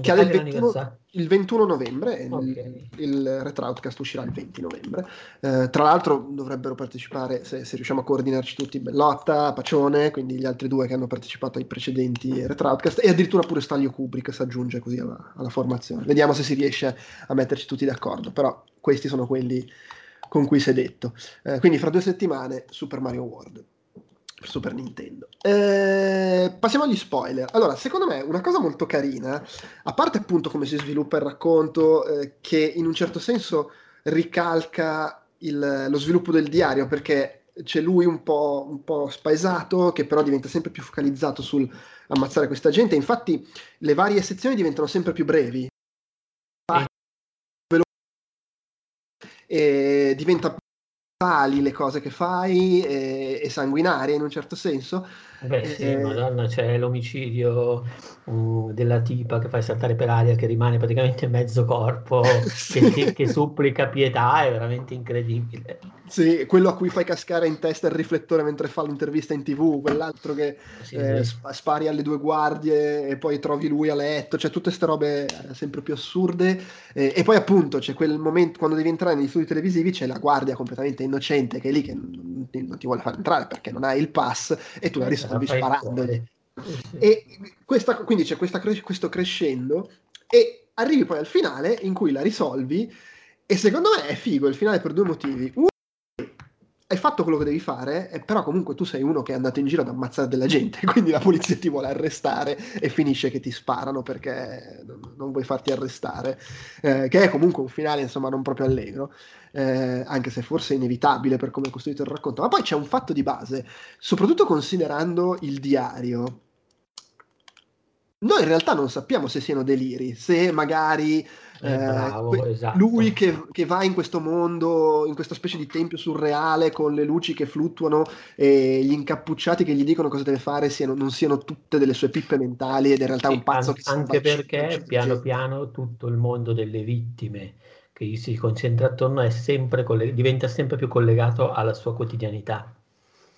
Che ha il 21, il 21 novembre, okay. il, il Retroutcast uscirà il 20 novembre. Eh, tra l'altro dovrebbero partecipare, se, se, riusciamo a coordinarci tutti, Bellotta, Pacione, quindi gli altri due che hanno partecipato ai precedenti Retroutcast, e addirittura pure Staglio Kubrick si aggiunge così alla, alla formazione. Vediamo se si riesce a metterci tutti d'accordo, però questi sono quelli con cui si è detto. Eh, quindi fra due settimane Super Mario World. Super Nintendo. Eh, passiamo agli spoiler. Allora, secondo me una cosa molto carina, a parte appunto come si sviluppa il racconto, eh, che in un certo senso ricalca il, lo sviluppo del diario, perché c'è lui un po', un po' spaesato, che però diventa sempre più focalizzato sul ammazzare questa gente. Infatti le varie sezioni diventano sempre più brevi. E diventa tali le cose che fai e, e sanguinarie in un certo senso. Beh sì, eh, madonna, c'è l'omicidio um, della tipa che fai saltare per aria che rimane praticamente mezzo corpo, [laughs] sì. che, che, supplica pietà, è veramente incredibile. Sì, quello a cui fai cascare in testa il riflettore mentre fa l'intervista in tv, quell'altro che sì, eh, sì. spari alle due guardie e poi trovi lui a letto, cioè tutte queste robe eh, sempre più assurde. Eh, e poi appunto c'è quel momento quando devi entrare negli studi televisivi, c'è la guardia completamente innocente che è lì che non ti, non ti vuole far entrare perché non hai il pass e tu la risolvi sparandogli. E questa, quindi c'è questa, questo crescendo e arrivi poi al finale in cui la risolvi e secondo me è figo il finale per due motivi. Hai fatto quello che devi fare, però comunque tu sei uno che è andato in giro ad ammazzare della gente, [laughs] quindi la polizia ti vuole arrestare e finisce che ti sparano perché non vuoi farti arrestare, eh, che è comunque un finale insomma non proprio allegro, eh, anche se forse inevitabile per come è costruito il racconto. Ma poi c'è un fatto di base, soprattutto considerando il diario. Noi in realtà non sappiamo se siano deliri, se magari eh, bravo, esatto. Lui che, che, va in questo mondo, in questa specie di tempio surreale con le luci che fluttuano e gli incappucciati che gli dicono cosa deve fare siano, non siano tutte delle sue pippe mentali ed in realtà è un pazzo an- che Anche perché piano piano tutto il mondo delle vittime che gli si concentra attorno sempre coll- diventa sempre più collegato alla sua quotidianità.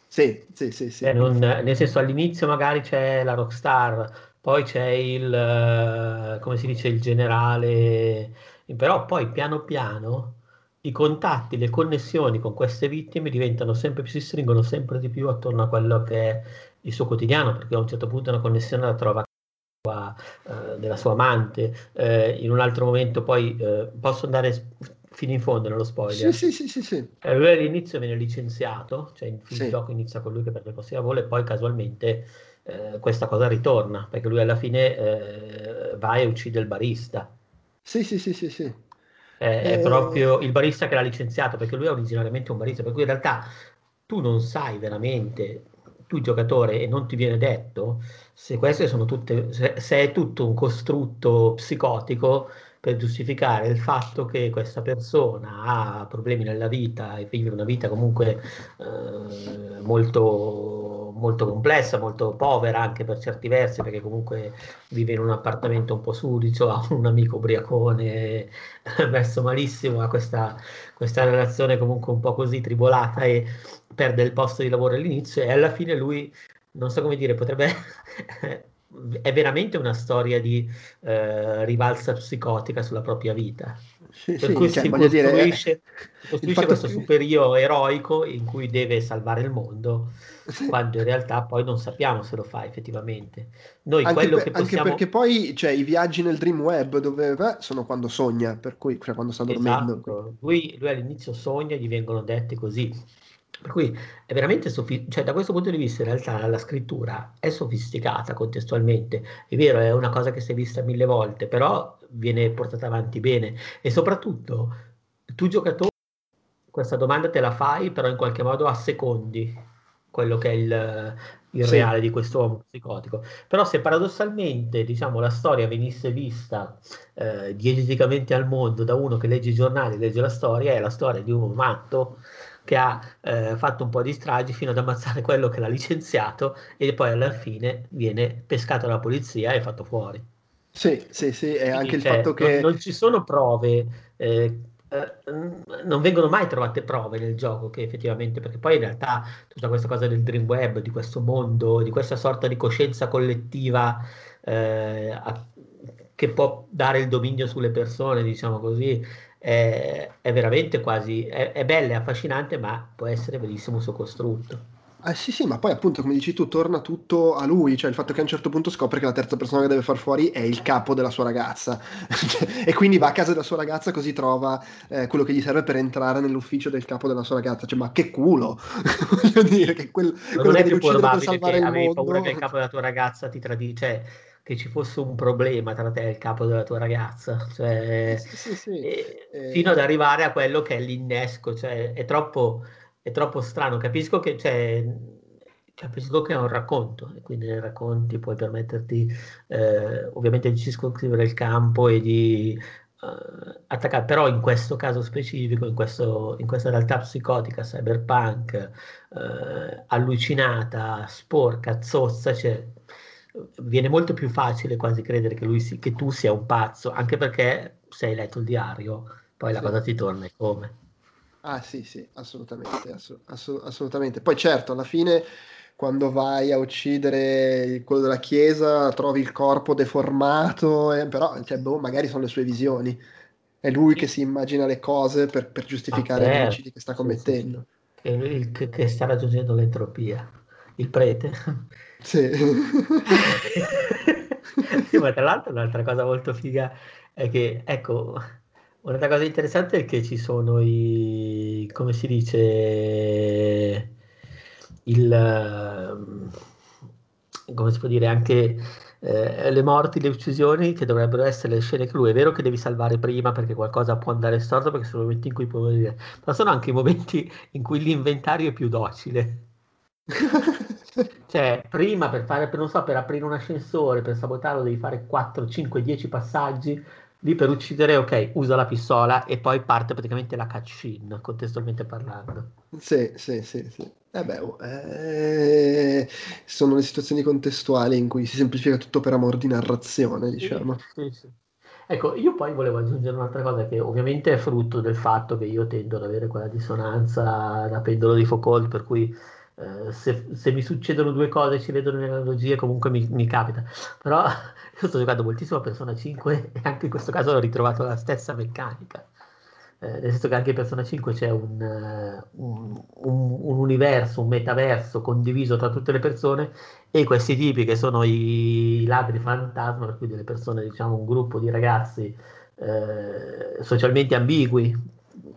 Sì, sì, sì. sì. Eh, non, nel senso all'inizio magari c'è la rockstar, poi c'è il, eh, come si dice, il generale, però poi piano piano i contatti, le connessioni con queste vittime diventano sempre più, si stringono sempre di più attorno a quello che è il suo quotidiano, perché a un certo punto una connessione la trova eh, della sua amante, eh, in un altro momento poi eh, posso andare fino in fondo nello spoiler. Sì, sì, sì, sì. Eh, lui all'inizio viene licenziato, cioè il, sì. gioco inizia con lui che perde il posto di lavoro e poi casualmente eh, questa cosa ritorna, perché lui alla fine eh, va e uccide il barista. Sì, sì, sì, sì, sì. Eh, è proprio il barista che l'ha licenziato, perché lui è originariamente un barista, per cui in realtà tu non sai veramente, tu giocatore, e non ti viene detto se queste sono tutte, se, se è tutto un costrutto psicotico per giustificare il fatto che questa persona ha problemi nella vita e vive una vita comunque eh, molto, molto complessa, molto povera anche per certi versi, perché comunque vive in un appartamento un po' sudicio, [laughs] ha un amico ubriacone [laughs] messo malissimo, ha questa, questa relazione comunque un po' così tribolata e perde il posto di lavoro all'inizio e alla fine lui, non so come dire, potrebbe [laughs] è veramente una storia di eh, rivalsa psicotica sulla propria vita. Sì, per sì, cui cioè, si costruisce, dire, eh, costruisce questo che... superio eroico in cui deve salvare il mondo, sì. quando in realtà poi non sappiamo se lo fa effettivamente. Noi anche, quello per, che possiamo... anche perché poi cioè, i viaggi nel dream web dove beh, sono quando sogna, per cui cioè, quando sta dormendo. Esatto. Lui, lui all'inizio sogna, gli vengono dette così per cui è veramente sofisticata, cioè da questo punto di vista in realtà la scrittura è sofisticata contestualmente, è vero, è una cosa che si è vista mille volte, però viene portata avanti bene e soprattutto tu giocatore questa domanda te la fai, però in qualche modo a secondi quello che è il, il sì. reale di questo uomo psicotico. Però se paradossalmente diciamo, la storia venisse vista eh, diegeticamente al mondo da uno che legge i giornali, legge la storia, è la storia di un matto che ha eh, fatto un po' di stragi fino ad ammazzare quello che l'ha licenziato e poi alla fine viene pescato dalla polizia e fatto fuori. Sì, sì, sì, e anche il cioè, fatto che... Non, non, ci sono prove, eh, eh, non vengono mai trovate prove nel gioco che effettivamente, perché poi in realtà tutta questa cosa del dream web, di questo mondo, di questa sorta di coscienza collettiva eh, a, che può dare il dominio sulle persone, diciamo così, è, è veramente quasi, è, è bella, è affascinante, ma può essere benissimo sottocostrutto. Eh sì, sì, ma poi appunto, come dici tu, torna tutto a lui, cioè il fatto che a un certo punto scopre che la terza persona che deve far fuori è il capo della sua ragazza. [laughs] E quindi va a casa della sua ragazza così trova eh, quello che gli serve per entrare nell'ufficio del capo della sua ragazza, cioè ma che culo, [laughs] voglio dire, che quel, non è più probabile che avevi paura che il capo della tua ragazza ti tradisce, cioè che ci fosse un problema tra te e il capo della tua ragazza, cioè, sì, sì, sì. Eh, fino ad arrivare a quello che è l'innesco, cioè, è, troppo, è troppo strano, capisco che, cioè, capisco che è un racconto e quindi nei racconti puoi permetterti eh, ovviamente di circoscrivere il campo e di uh, attaccare, però in questo caso specifico, in, questo, in questa realtà psicotica, cyberpunk, uh, allucinata, sporca, zozza, cioè, viene molto più facile quasi credere che, si, che, tu sia un pazzo, anche perché se hai letto il diario, poi la cosa ti torna e come. Ah sì, sì, assolutamente, assolut- assolutamente. Poi certo, alla fine quando vai a uccidere quello della chiesa trovi il corpo deformato, eh, però cioè, boh, magari sono le sue visioni. È lui che si immagina le cose per, per giustificare ah, certo. gli omicidi che sta commettendo. Sì, sì. Che, che sta raggiungendo l'entropia. Il prete. Sì. [laughs] sì, ma tra l'altro un'altra cosa molto figa è che, ecco, un'altra cosa interessante è che ci sono i, come si dice, il, come si può dire, anche eh, le morti, le uccisioni che dovrebbero essere le scene che lui è vero che devi salvare prima perché qualcosa può andare storto perché sono i momenti in cui puoi morire, ma sono anche i momenti in cui l'inventario è più docile. [laughs] cioè, prima per fare, per, non so, per aprire un ascensore, per sabotarlo, devi fare 4, 5, 10 passaggi. Lì per uccidere, ok, usa la pistola e poi parte praticamente la cutscene, contestualmente parlando. Sì, sì, sì, sì. Eh beh, oh, eh, sono le situazioni contestuali in cui si semplifica tutto per amor di narrazione, diciamo. Sì, sì, sì. Ecco, io poi volevo aggiungere un'altra cosa che ovviamente è frutto del fatto che io tendo ad avere quella dissonanza da pendolo di Foucault, per cui eh, se, se, mi succedono due cose e ci vedono le analogie, comunque mi, mi, capita. Però [laughs] io sto giocando moltissimo a Persona 5 [laughs] e anche in questo caso ho ritrovato la stessa meccanica. Eh, nel senso che anche in Persona 5 c'è un, uh, un, un, un, universo, un metaverso condiviso tra tutte le persone e questi tipi che sono i, i ladri fantasma, per cui delle persone, diciamo un gruppo di ragazzi eh, socialmente ambigui,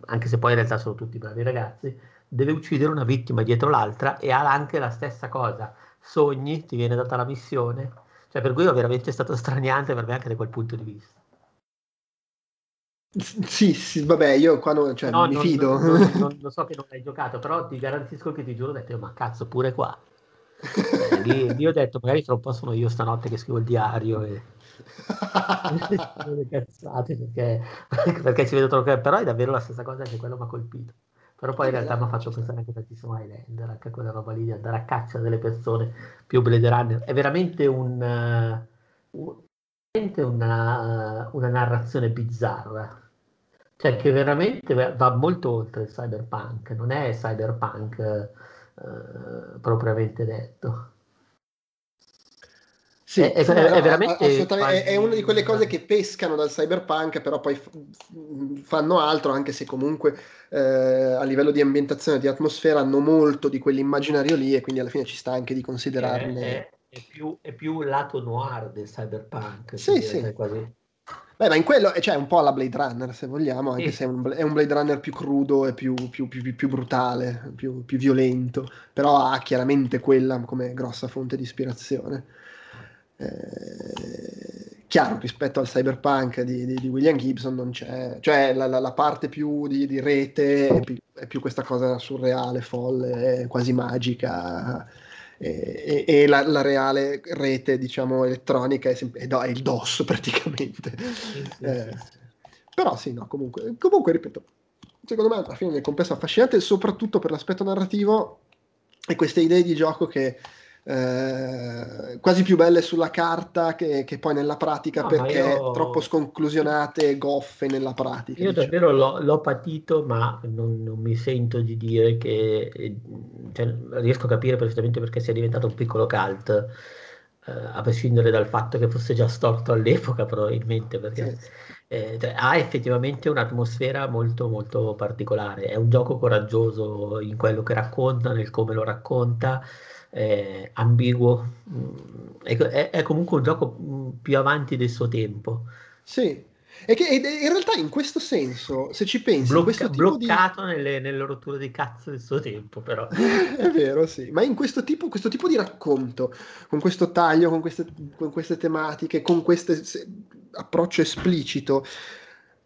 anche se poi in realtà sono tutti bravi ragazzi, deve uccidere una vittima dietro l'altra e ha anche la stessa cosa. Sogni, ti viene data la missione. Cioè, per cui è veramente stato straniante per me anche da quel punto di vista. Sì, sì, vabbè, io qua non, cioè, no, mi non, fido. Non, non, [laughs] non, so che non hai giocato, però ti garantisco che ti giuro, ho detto, ma cazzo, pure qua. [laughs] Eh, lì, lì, ho detto, magari tra un po' sono io stanotte che scrivo il diario. E... [laughs] cazzate perché, perché ci vedo troppo però è davvero la stessa cosa che quello mi ha colpito però poi in realtà mi faccio pensare anche tantissimo a Highlander anche a quella roba lì di andare a caccia delle persone più Blade Runner è veramente un, uh, una, una narrazione bizzarra. Cioè che veramente va molto oltre il cyberpunk non è cyberpunk uh, propriamente detto sì, è, è, è veramente è, è, una di quelle cose che pescano dal cyberpunk, però poi fanno altro, anche se comunque eh, a livello di ambientazione, di atmosfera, hanno molto di quell'immaginario lì e quindi alla fine ci sta anche di considerarne. È, più, è più lato noir del cyberpunk. Sì, sì. Quasi. Beh, ma in quello c'è cioè, un po' alla Blade Runner, se vogliamo, anche sì. se è un, è un, Blade Runner più crudo e più, più, più, più brutale, più, violento, però ha chiaramente quella come grossa fonte di ispirazione. Eh, chiaro, rispetto al cyberpunk di, di, di, William Gibson non c'è, cioè la, la, la parte più di, di rete è più, è più, questa cosa surreale, folle, quasi magica. E, e, e la, la, reale rete, diciamo, elettronica è, sempre, è, il DOS [laughs] praticamente. Eh, però sì, no, comunque, comunque, ripeto, secondo me alla fine è un complesso affascinante, soprattutto per l'aspetto narrativo e queste idee di gioco che eh, quasi più belle sulla carta che, che poi nella pratica no, perché io... troppo sconclusionate e goffe nella pratica. Io diciamo. davvero l'ho, l'ho, patito, ma non, non, mi sento di dire che eh, cioè, riesco a capire perfettamente perché sia diventato un piccolo cult. Eh, a prescindere dal fatto che fosse già storto all'epoca, probabilmente perché sì. eh, cioè, ha effettivamente un'atmosfera molto molto particolare. È un gioco coraggioso in quello che racconta, nel come lo racconta eh, ambiguo, mm, è, è, comunque un gioco mm, più avanti del suo tempo. Sì, e che in realtà in questo senso, se ci pensi, Blocca, questo bloccato di... nelle, nelle, rotture di cazzo del suo tempo, però. [laughs] è vero, sì, ma in questo tipo, questo tipo di racconto, con questo taglio, con queste, con queste tematiche, con questo approccio esplicito,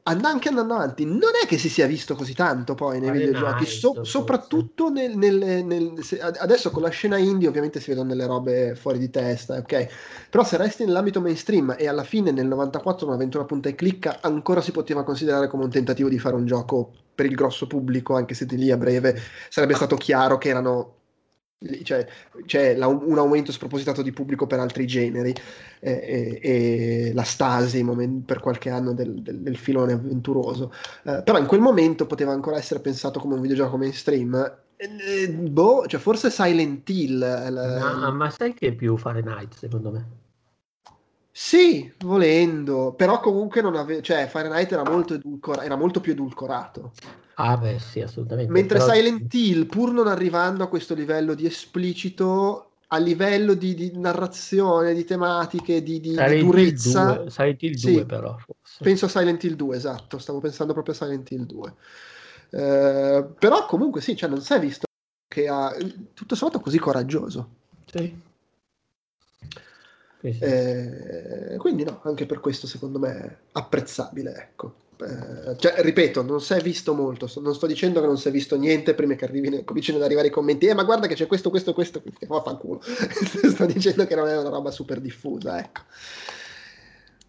anche andando avanti, non è che si sia visto così tanto poi nei videogiochi, so, soprattutto nel, nel, nel, se, adesso con la scena indie ovviamente si vedono delle robe fuori di testa, ok? Però se resti nell'ambito mainstream e alla fine nel 94 un'avventura punta e clicca ancora si poteva considerare come un tentativo di fare un gioco per il grosso pubblico, anche se di lì a breve sarebbe stato chiaro che erano cioè, c'è la, un aumento spropositato di pubblico per altri generi eh, e, e, la stasi moment, per qualche anno del, del, del filone avventuroso. Eh, però in quel momento poteva ancora essere pensato come un videogioco mainstream eh, boh, cioè forse Silent Hill la... ma, ma sai che è più Fahrenheit secondo me sì, volendo, però comunque non aveva, cioè Fahrenheit era molto, edulcora- era molto più edulcorato. Ah, beh, sì, assolutamente. Mentre però... Silent Hill, pur non arrivando a questo livello di esplicito, a livello di, di narrazione, di tematiche, di, di, di durezza. 2, Silent Hill 2, sì, però. Forse. Penso a Silent Hill 2, esatto. Stavo pensando proprio a Silent Hill 2. Eh, però comunque sì, cioè non si è visto che ha tutto sommato così coraggioso. Sì. Sì, sì. Eh, quindi no, anche per questo secondo me è apprezzabile, ecco. Eh, cioè, ripeto, non si è visto molto, non sto dicendo che non si è visto niente prima che arrivino, cominciano ad arrivare i commenti, eh ma guarda che c'è questo, questo, questo, ma fanculo, [laughs] sto dicendo che non è una roba super diffusa, ecco.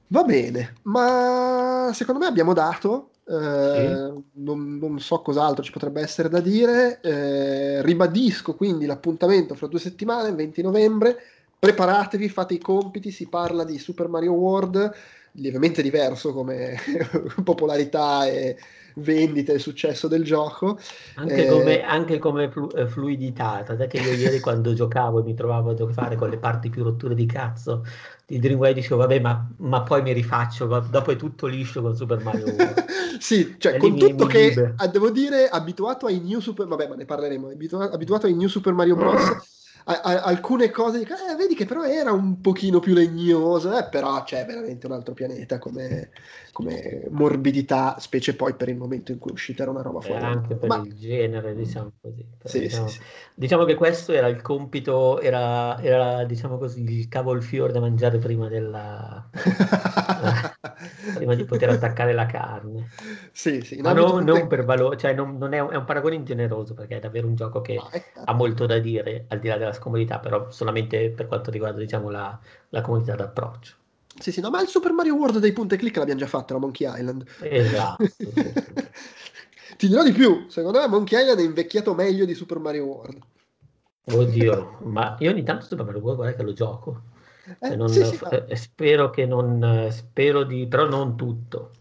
Va bene, ma secondo me abbiamo dato, eh, sì. non, non, so cos'altro ci potrebbe essere da dire, eh, ribadisco quindi l'appuntamento fra due settimane, il 20 novembre, preparatevi, fate i compiti, si parla di Super Mario World, lievemente diverso come [laughs] popolarità e vendita e successo del gioco. Anche, eh, come, anche come flu- eh, fluidità, tant'è che io ieri quando [laughs] giocavo e mi trovavo a giocare con le parti più rotture di cazzo di Dreamway dicevo vabbè ma, ma, poi mi rifaccio, ma dopo è tutto liscio con Super Mario World. [laughs] sì, cioè e con tutto mi, che mi devo dire abituato ai new Super, vabbè ma ne parleremo, abituato, abituato ai new Super Mario Bros [clears throat] a, a, alcune cose dico, eh, vedi che però era un pochino più legnoso, eh, però c'è veramente un altro pianeta come, come, morbidità, specie poi per il momento in cui è uscita era una roba fuori. anche per Ma... il genere, diciamo così. Sì, diciamo, sì, sì. diciamo, che questo era il compito, era, era diciamo così, il cavolfiore da mangiare prima della... [laughs] [laughs] prima di poter attaccare la carne. Sì, sì. Ma non, non per valore, cioè non, non è, un, è, un, paragone ingeneroso perché è davvero un gioco che ha molto da dire al di là della scomodità, però solamente per quanto riguarda diciamo, la, la comunità d'approccio. Sì, sì, no, ma il Super Mario World dei punte click l'abbiamo già fatto, la Monkey Island. Esatto. [laughs] Ti dirò di più, secondo me Monkey Island è invecchiato meglio di Super Mario World. Oddio, ma io ogni tanto Super Mario World guarda che lo gioco. Eh, non, sì, sì, eh, spero che non, spero di, però non tutto.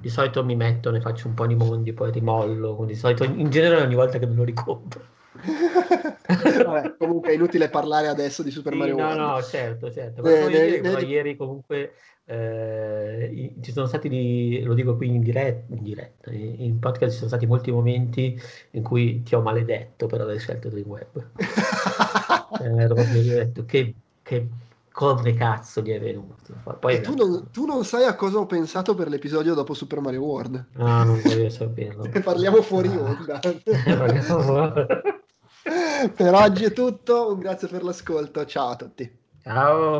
Di solito mi metto, ne faccio un po' di mondi, poi rimollo. Di solito, in genere, ogni volta che me lo ricompro. [laughs] Vabbè, [laughs] comunque è inutile parlare adesso di Super Sì, Mario no, World. no, certo, certo. Ne- Ma voglio ne- ne- però ieri comunque eh, ci sono stati, di- lo dico qui in diretta, in diretta, in podcast ci sono stati molti momenti in cui ti ho maledetto per aver scelto Dreamweb. [laughs] Eh, ero proprio detto che, che come cazzo gli è venuto. Poi E tu non, tu non sai a cosa ho pensato per l'episodio dopo Super Mario World. No, non voglio saperlo. Ne [laughs] parliamo fuori Ah. onda. [laughs] Per oggi è tutto, un grazie per l'ascolto, ciao a tutti. Ciao.